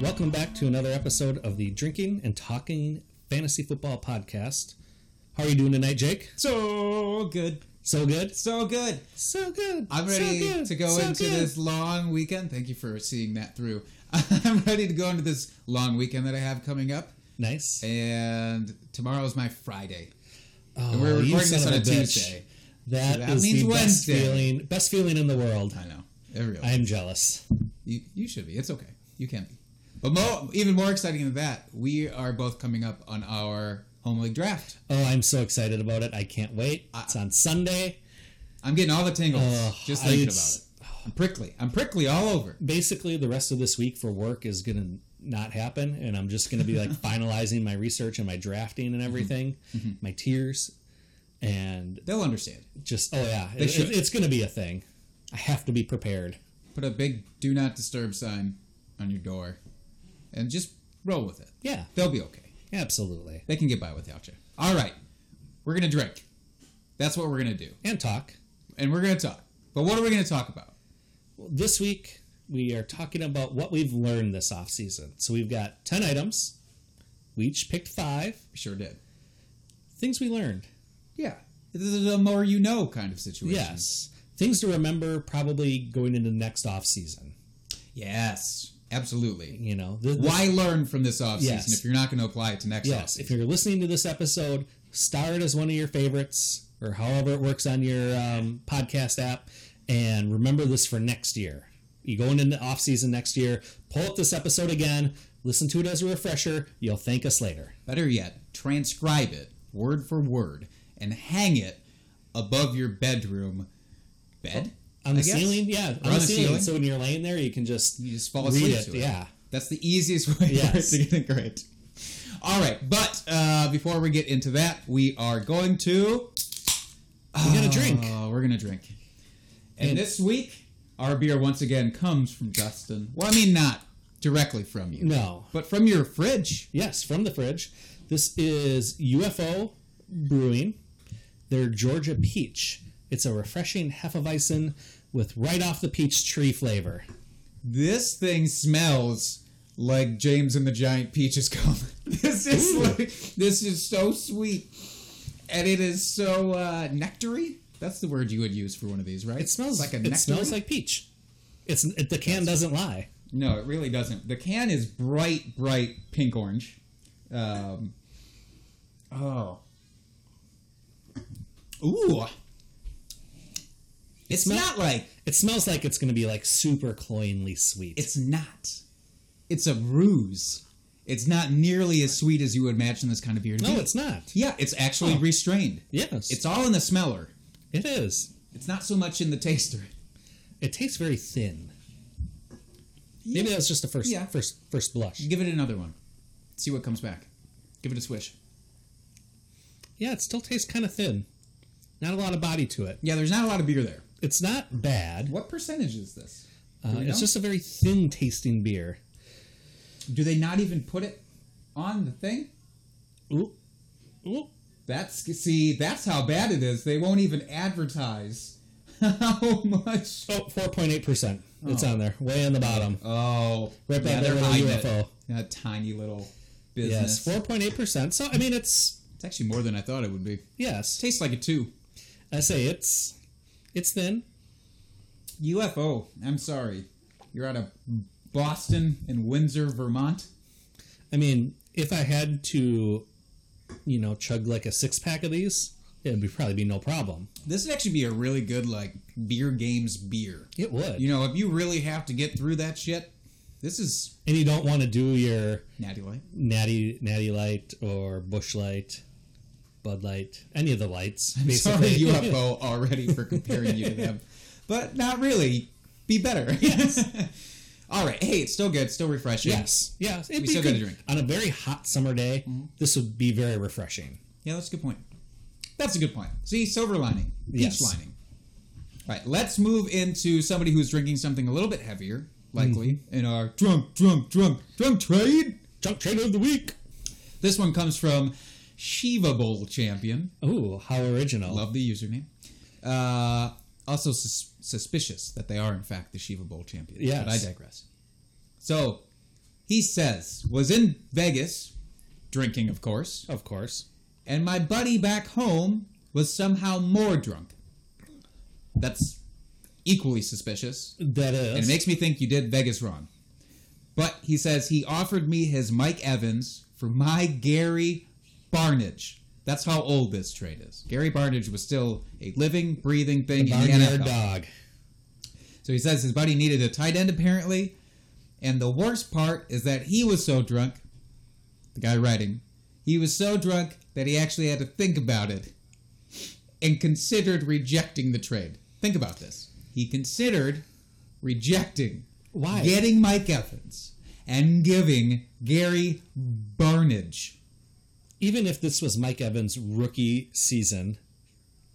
Welcome back to another episode of the Drinking and Talking Fantasy Football Podcast. How are you doing tonight, Jake? So good. So good? So good. So good. I'm So ready good. to go So into good. this long weekend. Thank you for seeing that through. I'm ready to go into this long weekend that I have coming up. Nice. And tomorrow is my Friday. Oh, and we're recording this on a bitch. Tuesday. That So that is means the best feeling, best feeling in the world. I know. It I am jealous. you, you should be. It's okay. You can be. But mo- even more exciting than that, we are both coming up on our home league draft. Oh, I'm so excited about it. I can't wait. It's on Sunday. I'm getting all the tingles Oh, just thinking about it. I'm prickly. I'm prickly all over. Basically, the rest of this week for work is going to not happen, and I'm just going to be like finalizing my research and my drafting Mm-hmm. and everything, my tears, and They'll understand. just oh yeah, They it- should. it's going to be a thing. I have to be prepared. Put a big "Do Not Disturb" sign on your door, and just roll with it. Yeah, They'll be okay. Absolutely. They can get by without you. All right, we're gonna drink. That's what we're gonna do, And talk. and we're gonna talk. But what are we gonna talk about? Well, this week we are talking about what we've learned this off season. So we've got 10 items. We each picked 5 We sure did. things we learned. Yeah, The more you know kind of situation. Yes. Things to remember probably going into the next off season. Yes, absolutely. You know, Why learn from this off season Yes. if you're not going to apply it to next Yes, off if you're listening to this episode, star it as one of your favorites or however it works on your um, podcast app, and remember this for next year. You going into off season next year, pull up this episode again, listen to it as a refresher. You'll thank us later. Better yet, transcribe it word for word and hang it above your bedroom bed On the ceiling, yeah, Or on, the ceiling. So when you're laying there, you can just You just fall asleep it. it. Yeah, That's the easiest way Yes. to get it great. All right, but uh, before we get into that, we are going to. we're gonna drink. Oh, we're gonna drink. And, And- this week, our beer once again comes from Dustin. Well, I mean, not directly from you, No, but from your fridge. yes, from the fridge. This is UFO Brewing. Their Georgia Peach. It's a refreshing Hefeweizen with right off the peach tree flavor. This thing smells like James and the Giant Peaches come. this is like this is so sweet, and it is so uh, nectary. That's the word you would use for one of these, right? It smells like a It smells like peach. It's it, the can doesn't lie. No, it really doesn't. The can is bright, bright pink orange. Um, oh. Ooh. It's smell- not like It smells like it's going to be like super cloyingly sweet. it's not. It's a ruse. It's not nearly as sweet as you would imagine this kind of beer to no, be. it's not. Yeah, it's actually Oh. restrained. Yes, It's all in the smeller. it is. It's not so much in the taster. It tastes very thin. Maybe that was just the first Yeah. first first blush. Give it another one. See what comes back. Give it a swish. Yeah, it still tastes kind of thin. Not a lot of body to it. Yeah, there's not a lot of beer there. It's not bad. What percentage is this? Uh, it's know? just a very thin tasting beer. Do they not even put it on the thing? Ooh, ooh. That's see, that's how bad it is. They won't even advertise how much. Oh, 4.8%. It's Oh. on there, way on the bottom. Oh, Right yeah, that they're little UFO. That tiny little business. Yes, 4.8%. So, I mean, it's, It's actually more than I thought it would be. yes. Tastes like a two. I say it's, it's thin. UFO. I'm sorry, you're out of Boston and Windsor, Vermont. I mean, if I had to, you know, chug like a six pack of these, it'd be, probably be no problem. This would actually be a really good like beer games beer. It would. You know, if you really have to get through that shit, this is and you don't want to do your natty light. natty, natty light or Busch light, Bud Light, any of the lights. I'm basically. sorry, UFO, already for comparing you to them, but not really. Be better. Yes. All right. Hey, it's still good. Still refreshing. Yes, yes. It'd We be still gotta drink. on a very hot summer day. Mm-hmm. This would be very refreshing. Yeah, that's a good point. That's a good point. See, silver lining, peach Yes. lining. All right, let's move into somebody who's drinking something a little bit heavier. likely, mm-hmm. in our drunk, drunk, drunk, drunk trade. drunk trade of the week. This one comes from Shiva Bowl champion. Ooh, how original. Love the username. Uh, also sus- suspicious that they are in fact the Shiva Bowl champion. Yes. But I digress. So he says was in Vegas, drinking of course, Of course. and my buddy back home was somehow more drunk. That's equally suspicious, That is. and it makes me think you did Vegas wrong. But he says he offered me his Mike Evans for my Gary Barnidge. That's how old this trade is. Gary Barnidge was still a living, breathing thing in the NFL. dog. So he says his buddy needed a tight end apparently, and the worst part is that he was so drunk. The guy writing, he was so drunk that he actually had to think about it and considered rejecting the trade. Think about this. He considered rejecting Why? getting Mike Evans and giving Gary Barnidge. Even if this was Mike Evans' rookie season,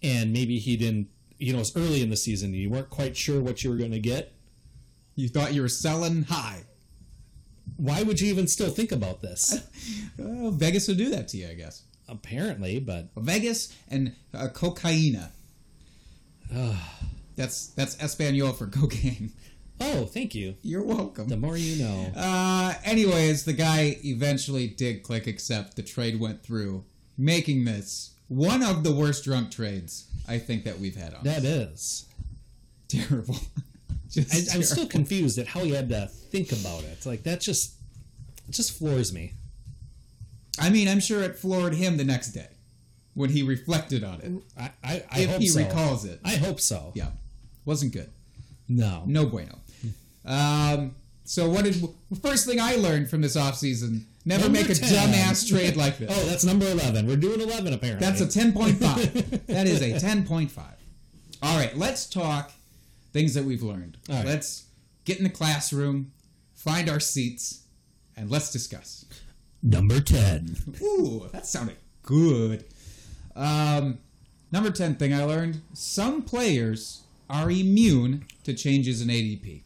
and maybe he didn't, you know, it was early in the season, and you weren't quite sure what you were going to get, You thought you were selling high. why would you even still think about this? Uh, Vegas would do that to you, I guess. Apparently, but Vegas and uh, cocaina. that's that's Espanol for cocaine. oh, thank you. You're welcome. The more you know. Uh, anyways, the guy eventually did click accept. The trade went through, making this one of the worst drunk trades I think that we've had on. That is. terrible. Just I, I'm still confused at how he had to think about it. Like that just, just floors me. I mean, I'm sure it floored him the next day when he reflected on it. I, I, I if he so. recalls it. I hope so. Yeah, wasn't good. No. No bueno. Um, so what did first thing I learned from this offseason? Never Number make a 10. dumbass trade like this. Oh, that's number eleven. We're doing eleven apparently. That's a 10.5. that is a 10.5. All right, let's talk things that we've learned. Right. Let's get in the classroom, find our seats, and let's discuss. number ten. Ooh, that sounded good. Um, number 10 thing I learned some players are immune to changes in ADP.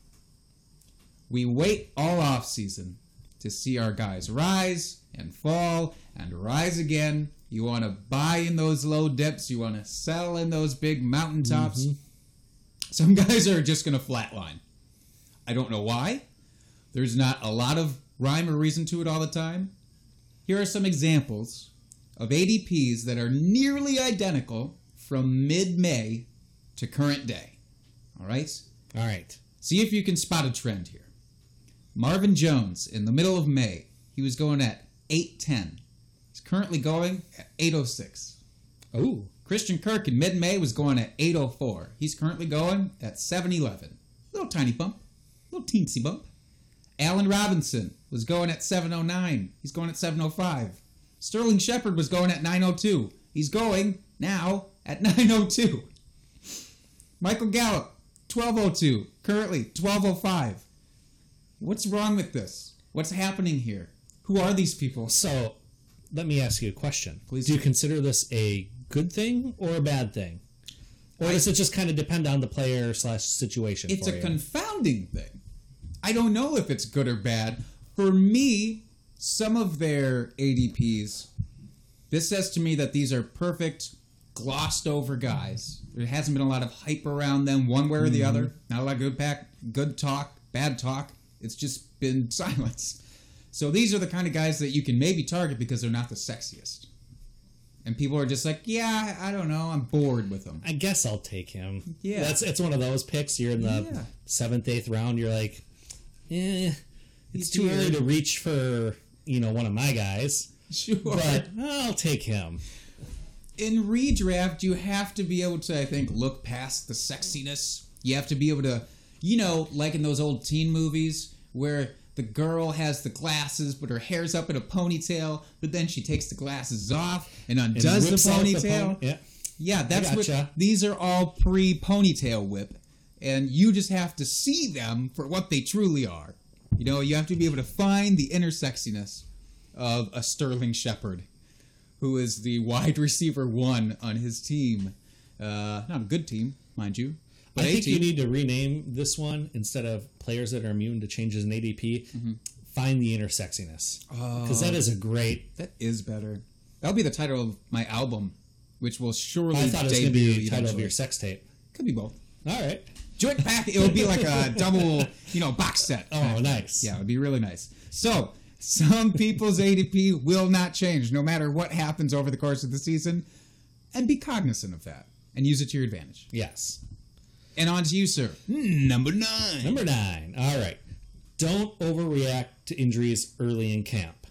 We wait all off season to see our guys rise and fall and rise again. You want to buy in those low dips, you want to sell in those big mountaintops. Mm-hmm. Some guys are just going to flatline. I don't know why. There's not a lot of rhyme or reason to it all the time. Here are some examples of ADPs that are nearly identical from mid May to current day. All right? All right. See if you can spot a trend here. Marvin Jones in the middle of May, he was going at 810. He's currently going at 806. Oh, Christian Kirk in mid May was going at 804. He's currently going at 711. Little tiny bump. Little teensy bump. Allen Robinson was going at 709. He's going at 705. Sterling Shepard was going at 902. He's going now at 902. Michael Gallup, 1202. Currently 1205. What's wrong with this? What's happening here? Who are these people? so let me ask you a question. Please Do you consider this a good thing or a bad thing, or does it just kind of depend on the player slash situation? It's a you? confounding thing. I don't know if it's good or bad. For me, some of their ADPs, this says to me that these are perfect, glossed over guys. There hasn't been a lot of hype around them one way or the mm-hmm. other. Not a lot of good pack, good talk, bad talk. It's just been silence. So these are the kind of guys that you can maybe target because they're not the sexiest. And people are just like, yeah, I don't know, I'm bored with them. I guess I'll take him. Yeah. that's it's one of those picks. You're in the Yeah. seventh, eighth round. You're like, eh, He's it's too early to reach for you know one of my guys, Sure. but I'll take him. in redraft, you have to be able to, I think, look past the sexiness. You have to be able to, you know, like in those old teen movies where the girl has the glasses, but her hair's up in a ponytail, but then she takes the glasses off and undoes the whips out ponytail. yeah. yeah, that's what these are all pre ponytail whip, and you just have to see them for what they truly are. You know, you have to be able to find the inner sexiness of a Sterling Shepard, who is the wide receiver one on his team. Uh, not a good team, mind you. But I think 18 you need to rename this one instead of players that are immune to changes in ADP. Mm-hmm. Find the inner sexiness Oh. because that is a great. That is better. That'll be the title of my album, which will surely I thought it was going to be the title of your sex tape. Could be both. All right. Joint pack. It would be like a double, you know, box set. Oh, nice. Yeah, it would be really nice. So, some people's ADP will not change no matter what happens over the course of the season, and be cognizant of that and use it to your advantage. Yes. And on to you, sir. Number nine. Number nine. All right. Don't overreact to injuries early in camp.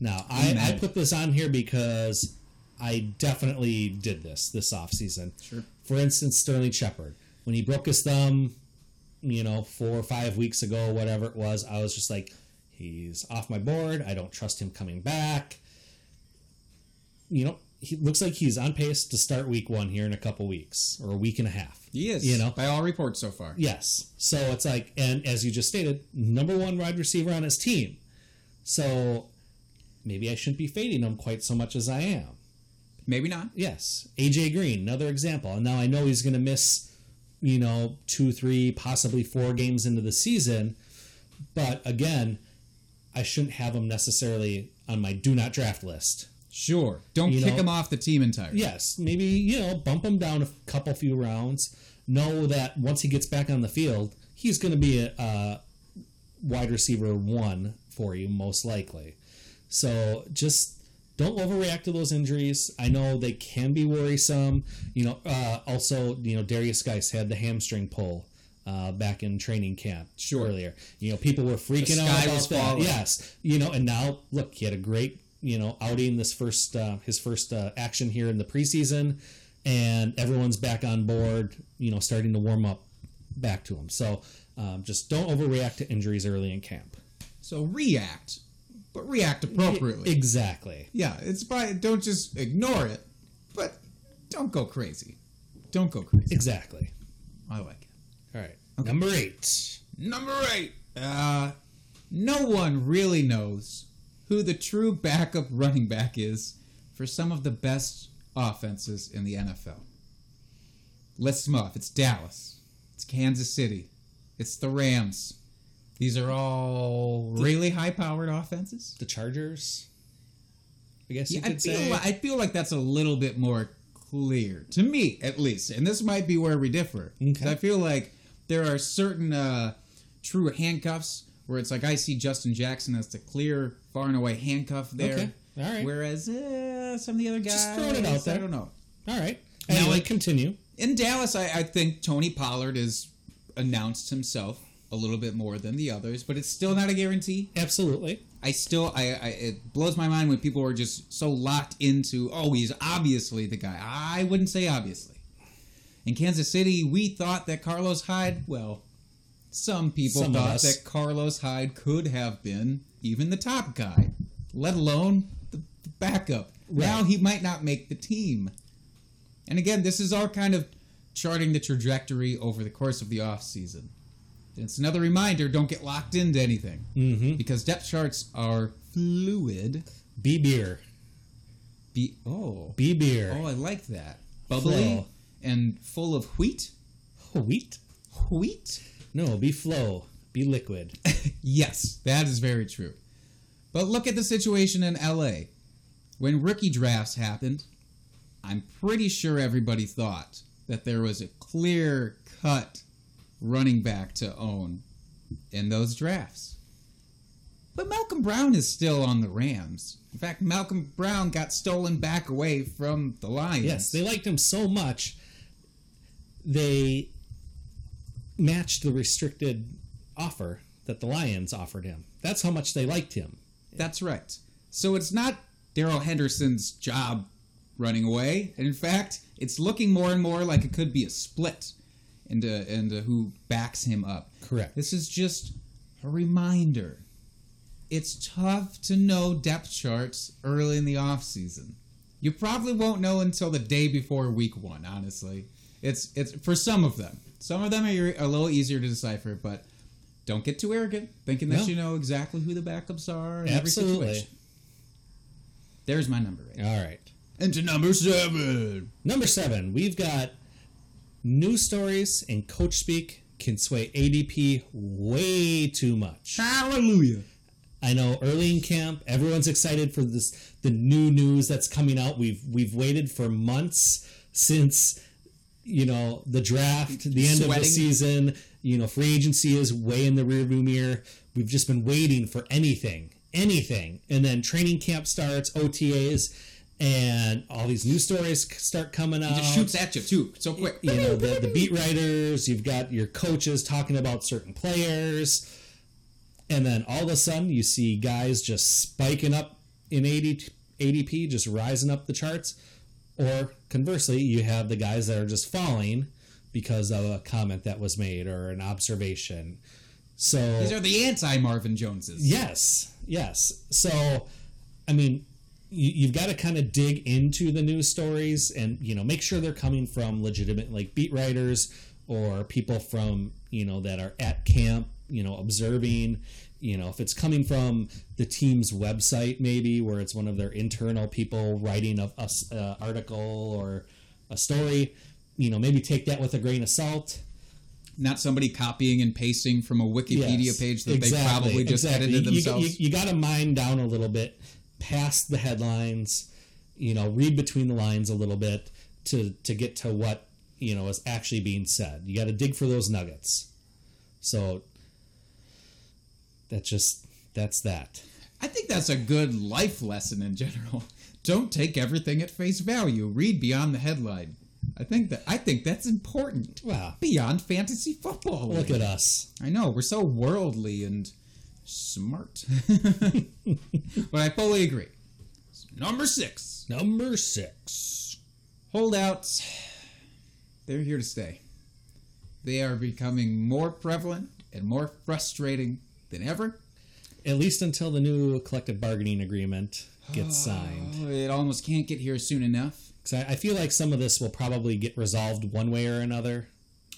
Now, I, I mm-hmm. put this on here because I definitely did this this offseason. Sure. For instance, Sterling Shepard. When he broke his thumb, you know, four or five weeks ago, whatever it was, I was just like, he's off my board. I don't trust him coming back. You know, he looks like he's on pace to start week one here in a couple weeks or a week and a half. He is. You know, by all reports so far. Yes. So it's like, and as you just stated, number one wide receiver on his team. So maybe I shouldn't be fading him quite so much as I am. Maybe not. Yes. AJ Green, another example. And now I know he's going to miss, you know, two, three, possibly four games into the season. But again, I shouldn't have him necessarily on my do not draft list. Sure. Don't You kick know- him off the team entirely. Yes, maybe you know bump him down a couple few rounds. Know that once he gets back on the field, he's going to be a, a wide receiver one for you most likely. So just don't overreact to those injuries. I know they can be worrisome. You know, uh, also you know Derrius Guice had the hamstring pull. Uh, back in training camp Sure. earlier, you know, people were freaking out about was that. falling. Yes, you know, and now look, he had a great you know outing this first uh, his first uh, action here in the preseason, and everyone's back on board. You know, starting to warm up back to him. So um, just don't overreact to injuries early in camp. So react, but react appropriately. Exactly. yeah, it's by don't just ignore it, but don't go crazy. Don't go crazy. Exactly. I like it. All right. Number eight. Number eight. Uh, no one really knows who the true backup running back is for some of the best offenses in the NFL. List them off. It's Dallas. It's Kansas City. It's the Rams. These are all really high-powered offenses. The Chargers. I guess Yeah, you I could feel, say. li- I feel like that's a little bit more clear to me, at least. And this might be where we differ. Okay. I feel like there are certain uh, true handcuffs where it's like I see Justin Jackson as the clear, far and away handcuff there. Okay. All right. Whereas uh, some of the other guys, Just throwing it out there. I don't know. All right. Now, Anyway, like- continue. In Dallas, I, I think Tony Pollard has announced himself a little bit more than the others, but it's still not a guarantee. Absolutely. I still, I, I, it blows my mind when people are just so locked into, oh, he's obviously the guy. I wouldn't say obviously. In Kansas City, we thought that Carlos Hyde, well, some people Some thought that Carlos Hyde could have been even the top guy, let alone the, the backup. Now he might not make the team. And again, this is all kind of charting the trajectory over the course of the offseason. It's another reminder don't get locked into anything Mm-hmm. because depth charts are fluid. B beer. Be oh B beer. oh I like that bubbly Flow. and full of wheat. Wheat? Wheat? No, be flow. Be liquid. yes, that is very true. But look at the situation in LA. When rookie drafts happened, I'm pretty sure everybody thought that there was a clear cut running back to own in those drafts. But Malcolm Brown is still on the Rams. In fact, Malcolm Brown got stolen back away from the Lions. Yes, they liked him so much they matched the restricted offer that the Lions offered him. That's how much they liked him. That's right. So it's not Darrell Henderson's job running away. In fact, it's looking more and more like it could be a split into into who backs him up. Correct. This is just a reminder. It's tough to know depth charts early in the off season. You probably won't know until the day before week one. Honestly, it's it's for some of them. Some of them are a little easier to decipher, but don't get too arrogant, thinking that No. you know exactly who the backups are in every Absolutely. situation. There's my number eight. All right. Into number seven. Number seven, we've got news stories and coach speak can sway ADP way too much. Hallelujah. I know early in camp, everyone's excited for this the new news that's coming out. We've we've waited for months since you know the draft, the end of the season. You know, free agency is way in the rearview mirror. We've just been waiting for anything, anything, and then training camp starts, OTAs, and all these news stories start coming out. Just shoots at you too, so quick. you know the, the beat writers you've got your coaches talking about certain players and then all of a sudden you see guys just spiking up in AD, adp just rising up the charts or conversely you have the guys that are just falling because of a comment that was made or an observation so These are the anti Marvin Joneses. Yes, yes. So, I mean, you, you've got to kind of dig into the news stories and you know make sure they're coming from legitimate like beat writers or people from you know that are at camp, you know, observing. You know, if it's coming from the team's website, maybe where it's one of their internal people writing a, a uh, article or a story, you know, maybe take that with a grain of salt. Not somebody copying and pasting from a Wikipedia Yes, page that exactly, they probably just exactly. edited You- you- themselves. You, got to mine down a little bit past the headlines, you know, read between the lines a little bit to to get to what you know is actually being said. You got to dig for those nuggets. So that's just that's that. I think that's a good life lesson in general. Don't take everything at face value. Read beyond the headline. I think that I think that's important. Wow. Beyond fantasy football. Look at us. I know we're so worldly and smart, but I fully agree. Number six, Number six. holdouts. They're here to stay. They are becoming more prevalent and more frustrating than ever. At least until the new collective bargaining agreement gets oh, signed. Oh, it almost can't get here soon enough, 'Cause I, I feel like some of this will probably get resolved one way or another.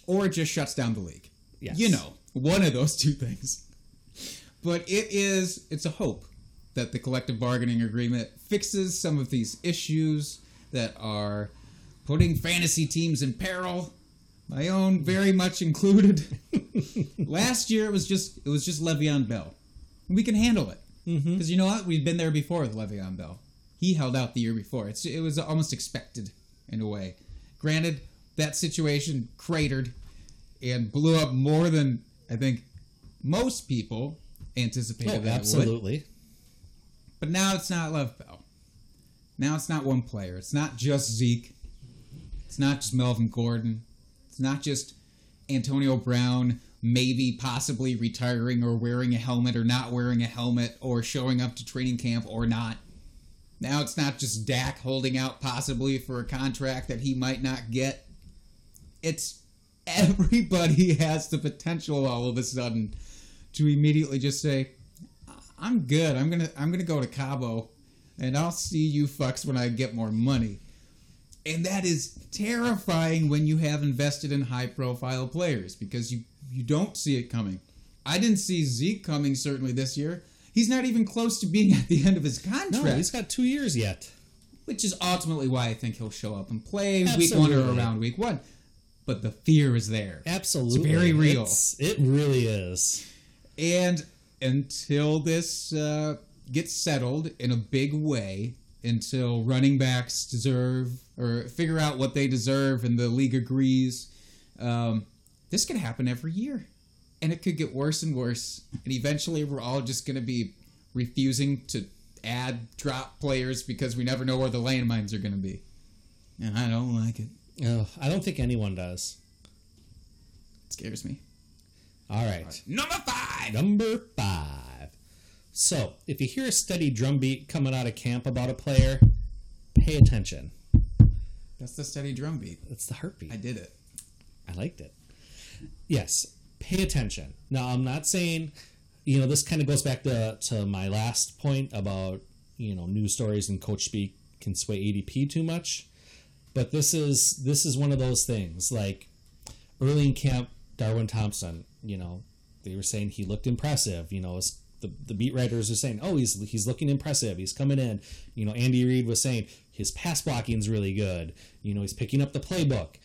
or it just shuts down the league. Yes. You know, one of those two things. But it is, it's a hope that the collective bargaining agreement fixes some of these issues that are putting fantasy teams in peril. My own very much included. Last year it was just it was just Le'Veon Bell. We can handle it mm-hmm. because you know what? We've been there before with Le'Veon Bell. He held out the year before. It's it was almost expected in a way. Granted, that situation cratered and blew up more than I think most people anticipated Oh, that it would. absolutely. But now it's not Lev Bell. Now it's not one player. It's not just Zeke. It's not just Melvin Gordon. It's not just Antonio Brown maybe possibly retiring or wearing a helmet or not wearing a helmet or showing up to training camp or not. Now it's not just Dak holding out possibly for a contract that he might not get. It's everybody has the potential all of a sudden to immediately just say, I'm good. I'm gonna I'm gonna go to Cabo, and I'll see you fucks when I get more money. And that is terrifying when you have invested in high profile players because you you don't see it coming. I didn't see Zeke coming certainly this year. He's not even close to being at the end of his contract. No, he's got two years yet. which is ultimately why I think he'll show up and play week one or around week one. But the fear is there. Absolutely. It's very real. It's- it really is. And until this uh, gets settled in a big way, until running backs deserve or figure out what they deserve and the league agrees, um, this could happen every year. And it could get worse and worse. And eventually, we're all just going to be refusing to add drop players because we never know where the landmines are going to be. And I don't like it. Oh, I don't think anyone does. It scares me. All right. Number five. Number five. So, if you hear a steady drum beat coming out of camp about a player, pay attention. That's the steady drum beat. It's the heartbeat. I did it. I liked it. Yes, pay attention. Now, I'm not saying, you know, this kind of goes back to, to my last point about, you know, news stories and coach speak can sway ADP too much. But this is this is one of those things. Like early in camp, Darwin Thompson, you know, they were saying he looked impressive. You know, it's- the the beat writers are saying, oh, he's he's looking impressive. He's coming in. You know, Andy Reid was saying his pass blocking is really good. You know, he's picking up the playbook.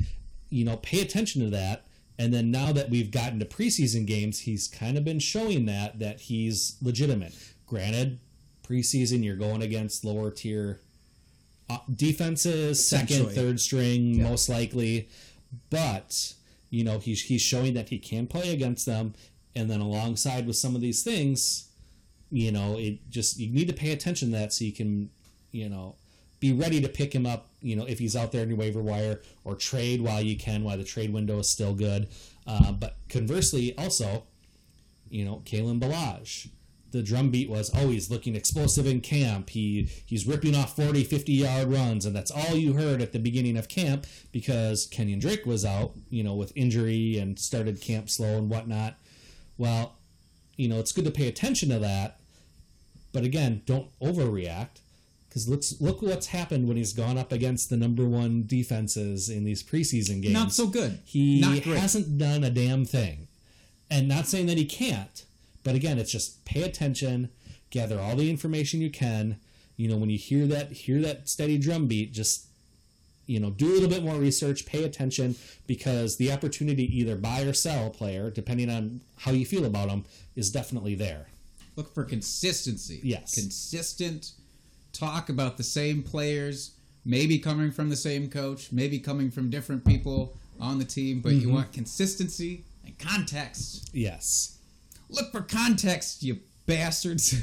you know, pay attention to that. And then now that we've gotten to preseason games, he's kind of been showing that that he's legitimate. Granted, preseason you're going against lower tier uh, defenses, second, third string, most likely. But you know, he's he's showing that he can play against them. And then alongside with some of these things, you know, it just you need to pay attention to that so you can, you know, be ready to pick him up. You know, if he's out there in your waiver wire or trade while you can, while the trade window is still good. Uh, but conversely, also, you know, Kalen Ballage. The drumbeat was, oh, looking explosive in camp. He he's ripping off 40, 50 yard runs, and that's all you heard at the beginning of camp because Kenyon Drake was out, you know, with injury and started camp slow and whatnot. Well, you know, it's good to pay attention to that, but again, don't overreact because look look what's happened when he's gone up against the number one defenses in these preseason games. Not so good. He hasn't done a damn thing. And not saying that he can't, but again, it's just pay attention, gather all the information you can. You know, when you hear that hear that steady drum beat, just you know, do a little bit more research, pay attention because the opportunity either buy or sell a player, depending on how you feel about them, is definitely there. Look for consistency. Yes. Consistent talk about the same players, maybe coming from the same coach, maybe coming from different people on the team, but Mm-hmm. you want consistency and context. Yes. Look for context, you bastards.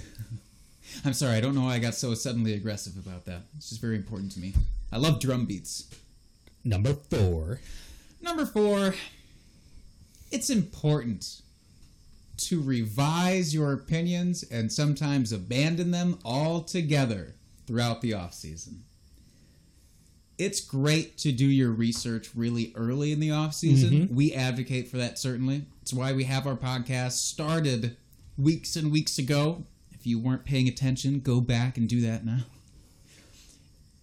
I'm sorry, I don't know why I got so suddenly aggressive about that. It's just very important to me. I love drum beats. Number four. Number four, it's important to revise your opinions and sometimes abandon them altogether throughout the off season. It's great to do your research really early in the off season. We advocate for that certainly. It's why we have our podcast started weeks and weeks ago. If you weren't paying attention, go back and do that now.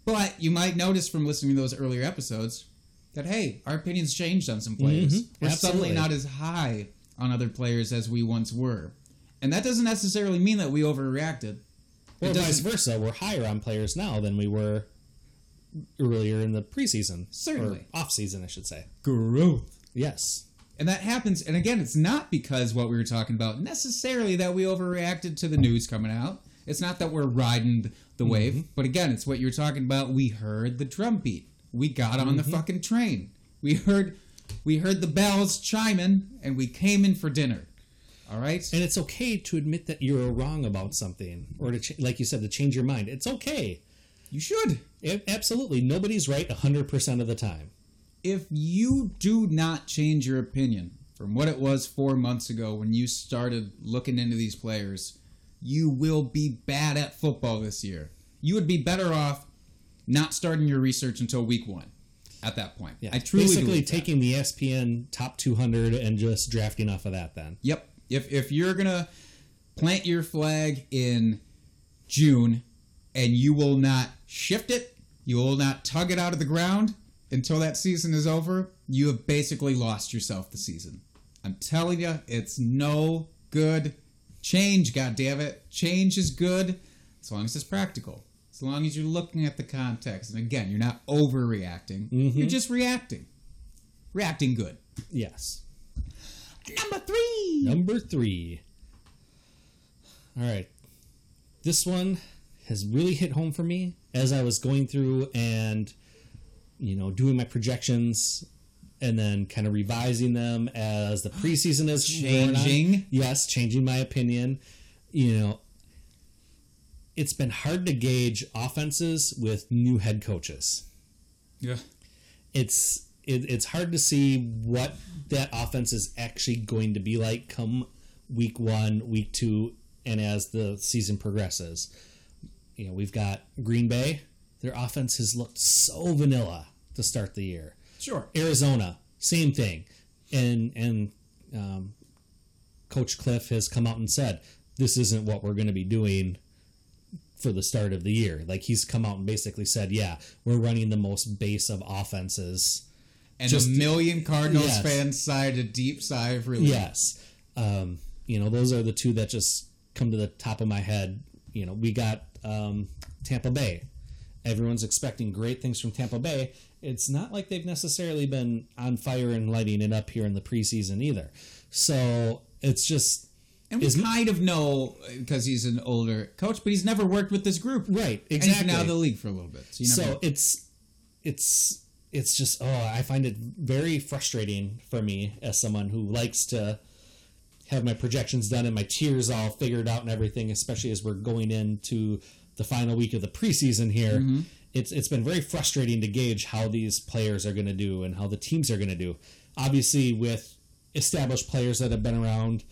But you might notice from listening to those earlier episodes that hey, our opinions changed on some players. Mhm, We're suddenly not as high on other players as we once were. And that doesn't necessarily mean that we overreacted. Or vice versa. We're higher on players now than we were earlier in the preseason. Certainly. Or off season, I should say. Growth. Yes. And that happens, and again, it's not because what we were talking about necessarily that we overreacted to the news coming out. It's not that we're riding the mm-hmm. wave, but again, it's what you're talking about. We heard the drum beat. We got on the mm-hmm. fucking train. We heard, we heard the bells chiming, and we came in for dinner. All right. And it's okay to admit that you're wrong about something, or to, ch- like you said, to change your mind. It's okay. You should. A- absolutely. Nobody's right 100% of the time. if you do not change your opinion from what it was four months ago when you started looking into these players, you will be bad at football this year. You would be better off not starting your research until week one. At that point, Yeah. I truly Basically, believe that. taking the ESPN top 200 and just drafting off of that then. Yep. If if you're gonna plant your flag in June and you will not shift it, you will not tug it out of the ground until that season is over, you have basically lost yourself the season. I'm telling you, it's no good. Change, goddammit. Change is good as long as it's practical. As long as you're looking at the context. And again, you're not overreacting. Mm-hmm. You're just reacting. Reacting good. Yes. Number three. Number three. All right. This one has really hit home for me as I was going through and, you know, doing my projections and then kind of revising them as the preseason is. Changing? Yes, changing my opinion. You know, it's been hard to gauge offenses with new head coaches Yeah. it's it, it's hard to see what that offense is actually going to be like come week one, week two, and as the season progresses. You know, we've got Green Bay. Their offense has looked so vanilla to start the year. Sure. Arizona, same thing, and and um, Coach Kliff has come out and said this isn't what we're going to be doing for the start of the year. Like he's come out and basically said, yeah, we're running the most base of offenses. And Just- a million Cardinals Yes. fans sighed a deep sigh of relief. Yes, um, you know those are the two that just come to the top of my head. You know, we got um, Tampa Bay, Everyone's expecting great things from Tampa Bay. It's not like they've necessarily been on fire and lighting it up here in the preseason either. So it's just And we Is- kind of know because he's an older coach, but he's never worked with this group. right, And he's exactly. out of the league for a little bit. So, you never so it's it's it's just oh i find it very frustrating for me as someone who likes to have my projections done and my tiers all figured out and everything especially as we're going into the final week of the preseason here mm-hmm. it's it's been very frustrating to gauge how these players are going to do and how the teams are going to do obviously with established players that have been around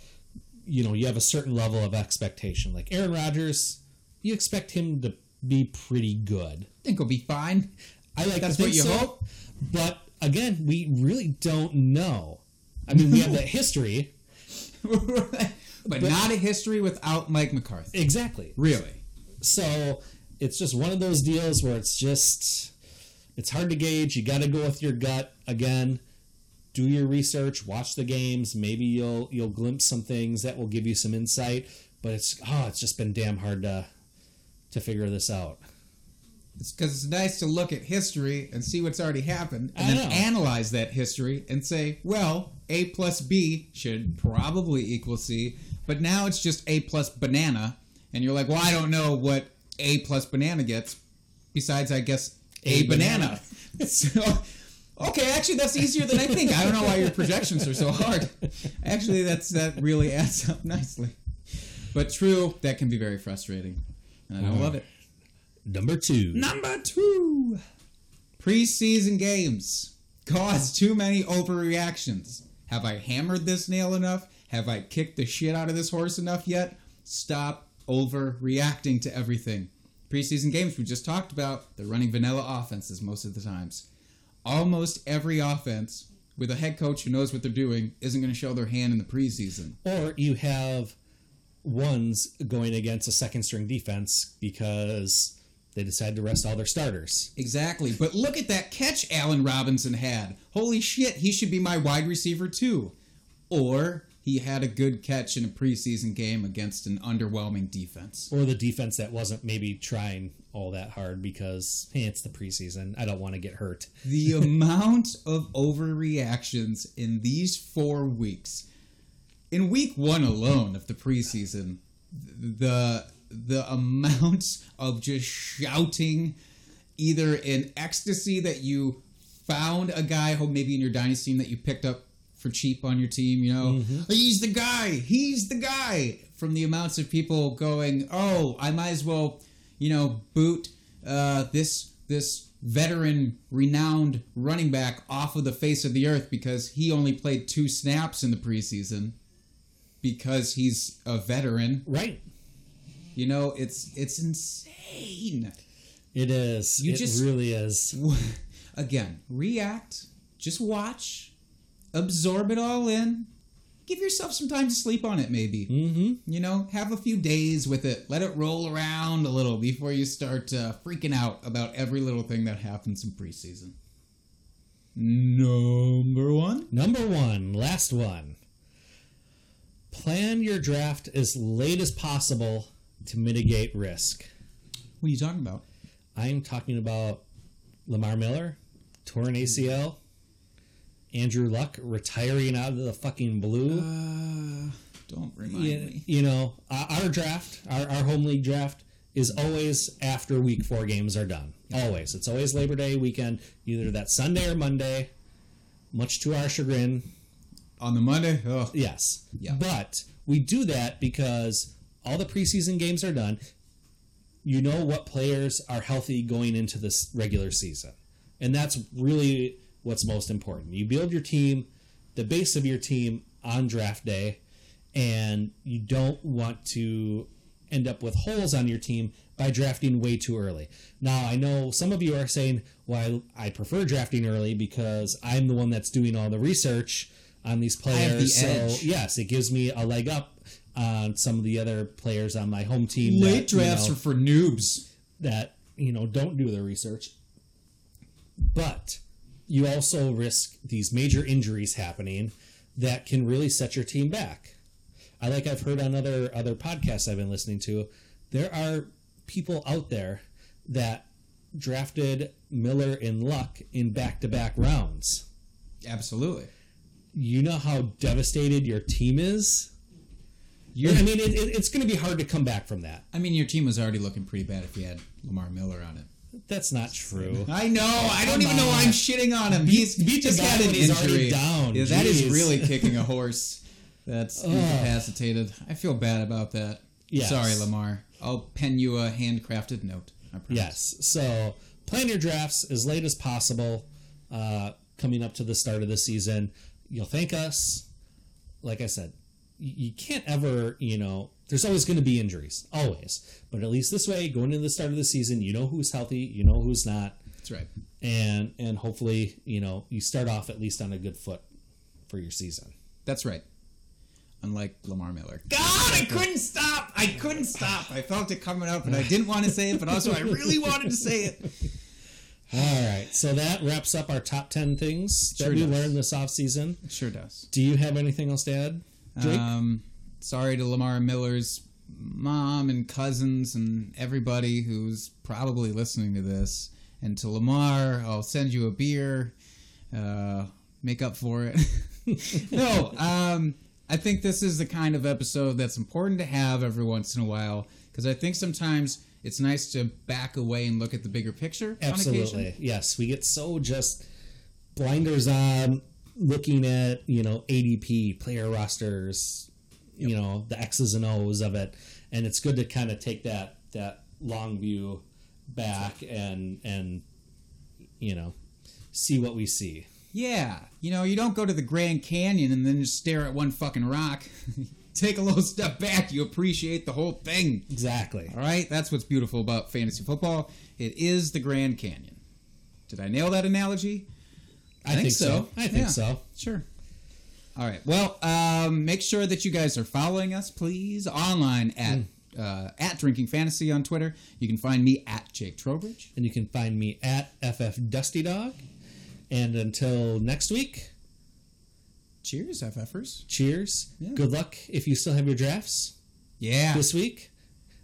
you know you have a certain level of expectation like aaron rodgers you expect him to be pretty good I think he'll be fine. I like That's what you so, hope? But again, we really don't know. I mean, we have that history. but, not a history without Mike McCarthy. Exactly. Really. So it's just one of those deals where it's just it's hard to gauge. You got to go with your gut again. Do your research, watch the games. Maybe you'll you'll glimpse some things that will give you some insight. But it's oh, it's just been damn hard to to figure this out. It's because it's nice to look at history and see what's already happened, and then analyze that history and say, well, A plus B should probably equal C, but now it's just A plus banana, and you're like, well, I don't know what A plus banana gets, besides, I guess, A, A banana. so, okay, actually, that's easier than I think. I don't know why your projections are so hard. Actually, that's that really adds up nicely. But true, that can be very frustrating, and I don't Uh-huh. love it. Number two. Number two, preseason games cause too many overreactions. Have I hammered this nail enough? Have I kicked the shit out of this horse enough yet? Stop overreacting to everything. Preseason games we just talked about, they're running vanilla offenses most of the times. Almost every offense with a head coach who knows what they're doing isn't going to show their hand in the preseason. or you have ones going against a second string defense because they decide to rest all their starters. Exactly. But look at that catch Allen Robinson had. Holy shit, he should be my wide receiver too. Or he had a good catch in a preseason game against an underwhelming defense. Or the defense that wasn't maybe trying all that hard because hey, it's the preseason. I don't want to get hurt. The amount of overreactions in these four weeks. In week one alone of the preseason, the the amount of just shouting either in ecstasy that you found a guy who maybe in your dynasty team that you picked up for cheap on your team, you know, he's the guy, he's the guy. From the amounts of people going, oh, I might as well, you know, boot uh, this this veteran, renowned running back off of the face of the earth because he only played two snaps in the preseason because he's a veteran. Right. You know, it's it's insane. It is. You it just- really is. Again, react, just watch, absorb it all in. Give yourself some time to sleep on it, maybe. Mm-hmm. You know, have a few days with it. Let it roll around a little before you start uh, freaking out about every little thing that happens in preseason. Number one. Number one, last one. Plan your draft as late as possible to mitigate risk. What are you talking about? I'm talking about Lamar Miller, torn ACL, Andrew Luck retiring out of the fucking blue. Uh, don't remind you, me. you know, our, draft, our, our home league draft, is always after week four games are done. Always. It's always Labor Day weekend, either that Sunday or Monday, much to our chagrin. On the Monday? Oh, Yes. Yeah. But we do that because all the preseason games are done. You know what players are healthy going into this regular season. And that's really what's most important. You build your team, the base of your team on draft day, and you don't want to end up with holes on your team by drafting way too early. Now, I know some of you are saying, well, I, prefer drafting early because I'm the one that's doing all the research on these players. so, edge. yes, it gives me a leg up on some of the other players on my home team. late that, you drafts know, are for noobs. that you know don't do their research but you also risk these major injuries happening that can really set your team back i like i've heard on other other podcasts i've been listening to there are people out there that drafted Miller and Luck in back to back rounds. Absolutely. You know how devastated your team is? You're, I mean, it, it, it's going to be hard to come back from that. I mean, your team was already looking pretty bad if you had Lamar Miller on it. That's not true. I know. I don't Come even know why. I'm shitting on him. He's beat the just guy had an he's already injury. down. Yeah, that is Jeez. really kicking a horse. That's incapacitated. I feel bad about that. Yes. Sorry, Lamar. I'll pen you a handcrafted note. I promise. Yes. So plan your drafts as late as possible uh, coming up to the start of the season. You'll thank us. Like I said, you can't ever, you know, there's always going to be injuries, always. But at least this way, going into the start of the season, you know who's healthy, you know who's not, That's right. and and hopefully, you know, you start off at least on a good foot for your season. That's right. Unlike Lamar Miller. God, I couldn't stop. I couldn't stop. I felt it coming up, and I didn't want to say it, but also I really wanted to say it. All right. So that wraps up our top 10 things that Sure we does. learned this off season. It sure does. Do you have anything else to add, Jake? Um, sorry to Lamar Miller's mom and cousins and everybody who's probably listening to this. And to Lamar, I'll send you a beer. Uh, make up for it. no, um, I think this is the kind of episode that's important to have every once in a while because I think sometimes it's nice to back away and look at the bigger picture. Absolutely. Yes. We get so just blinders on looking at, you know, ADP, player rosters, you know, the X's and O's of it. And it's good to kind of take that that long view back and and you know, see what we see. Yeah, you know, you don't go to the Grand Canyon and then just stare at one fucking rock. Take a little step back, you appreciate the whole thing. Exactly. All right, that's what's beautiful about fantasy football. It is the Grand Canyon. Did I nail that analogy? I, think, so. I think Yeah. so. Sure. All right. Well, um, make sure that you guys are following us, please, online at uh, at Drinking Fantasy on Twitter. You can find me at Jake Trowbridge. And you can find me at FF Dusty Dog. And until next week, Cheers, FFers. cheers. Yeah. Good luck if you still have your drafts Yeah. this week.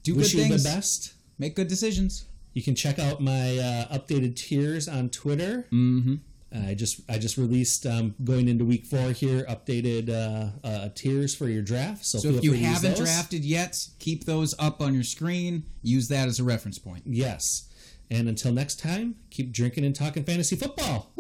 Do Wish good you things. the best. Make good decisions. You can check out my uh, updated tiers on Twitter. Mm-hmm. I just I just released um, going into week four here updated uh, uh, tiers for your draft. So, So if you haven't drafted yet, keep those up on your screen. Use that as a reference point. yes. And until next time, keep drinking and talking fantasy football.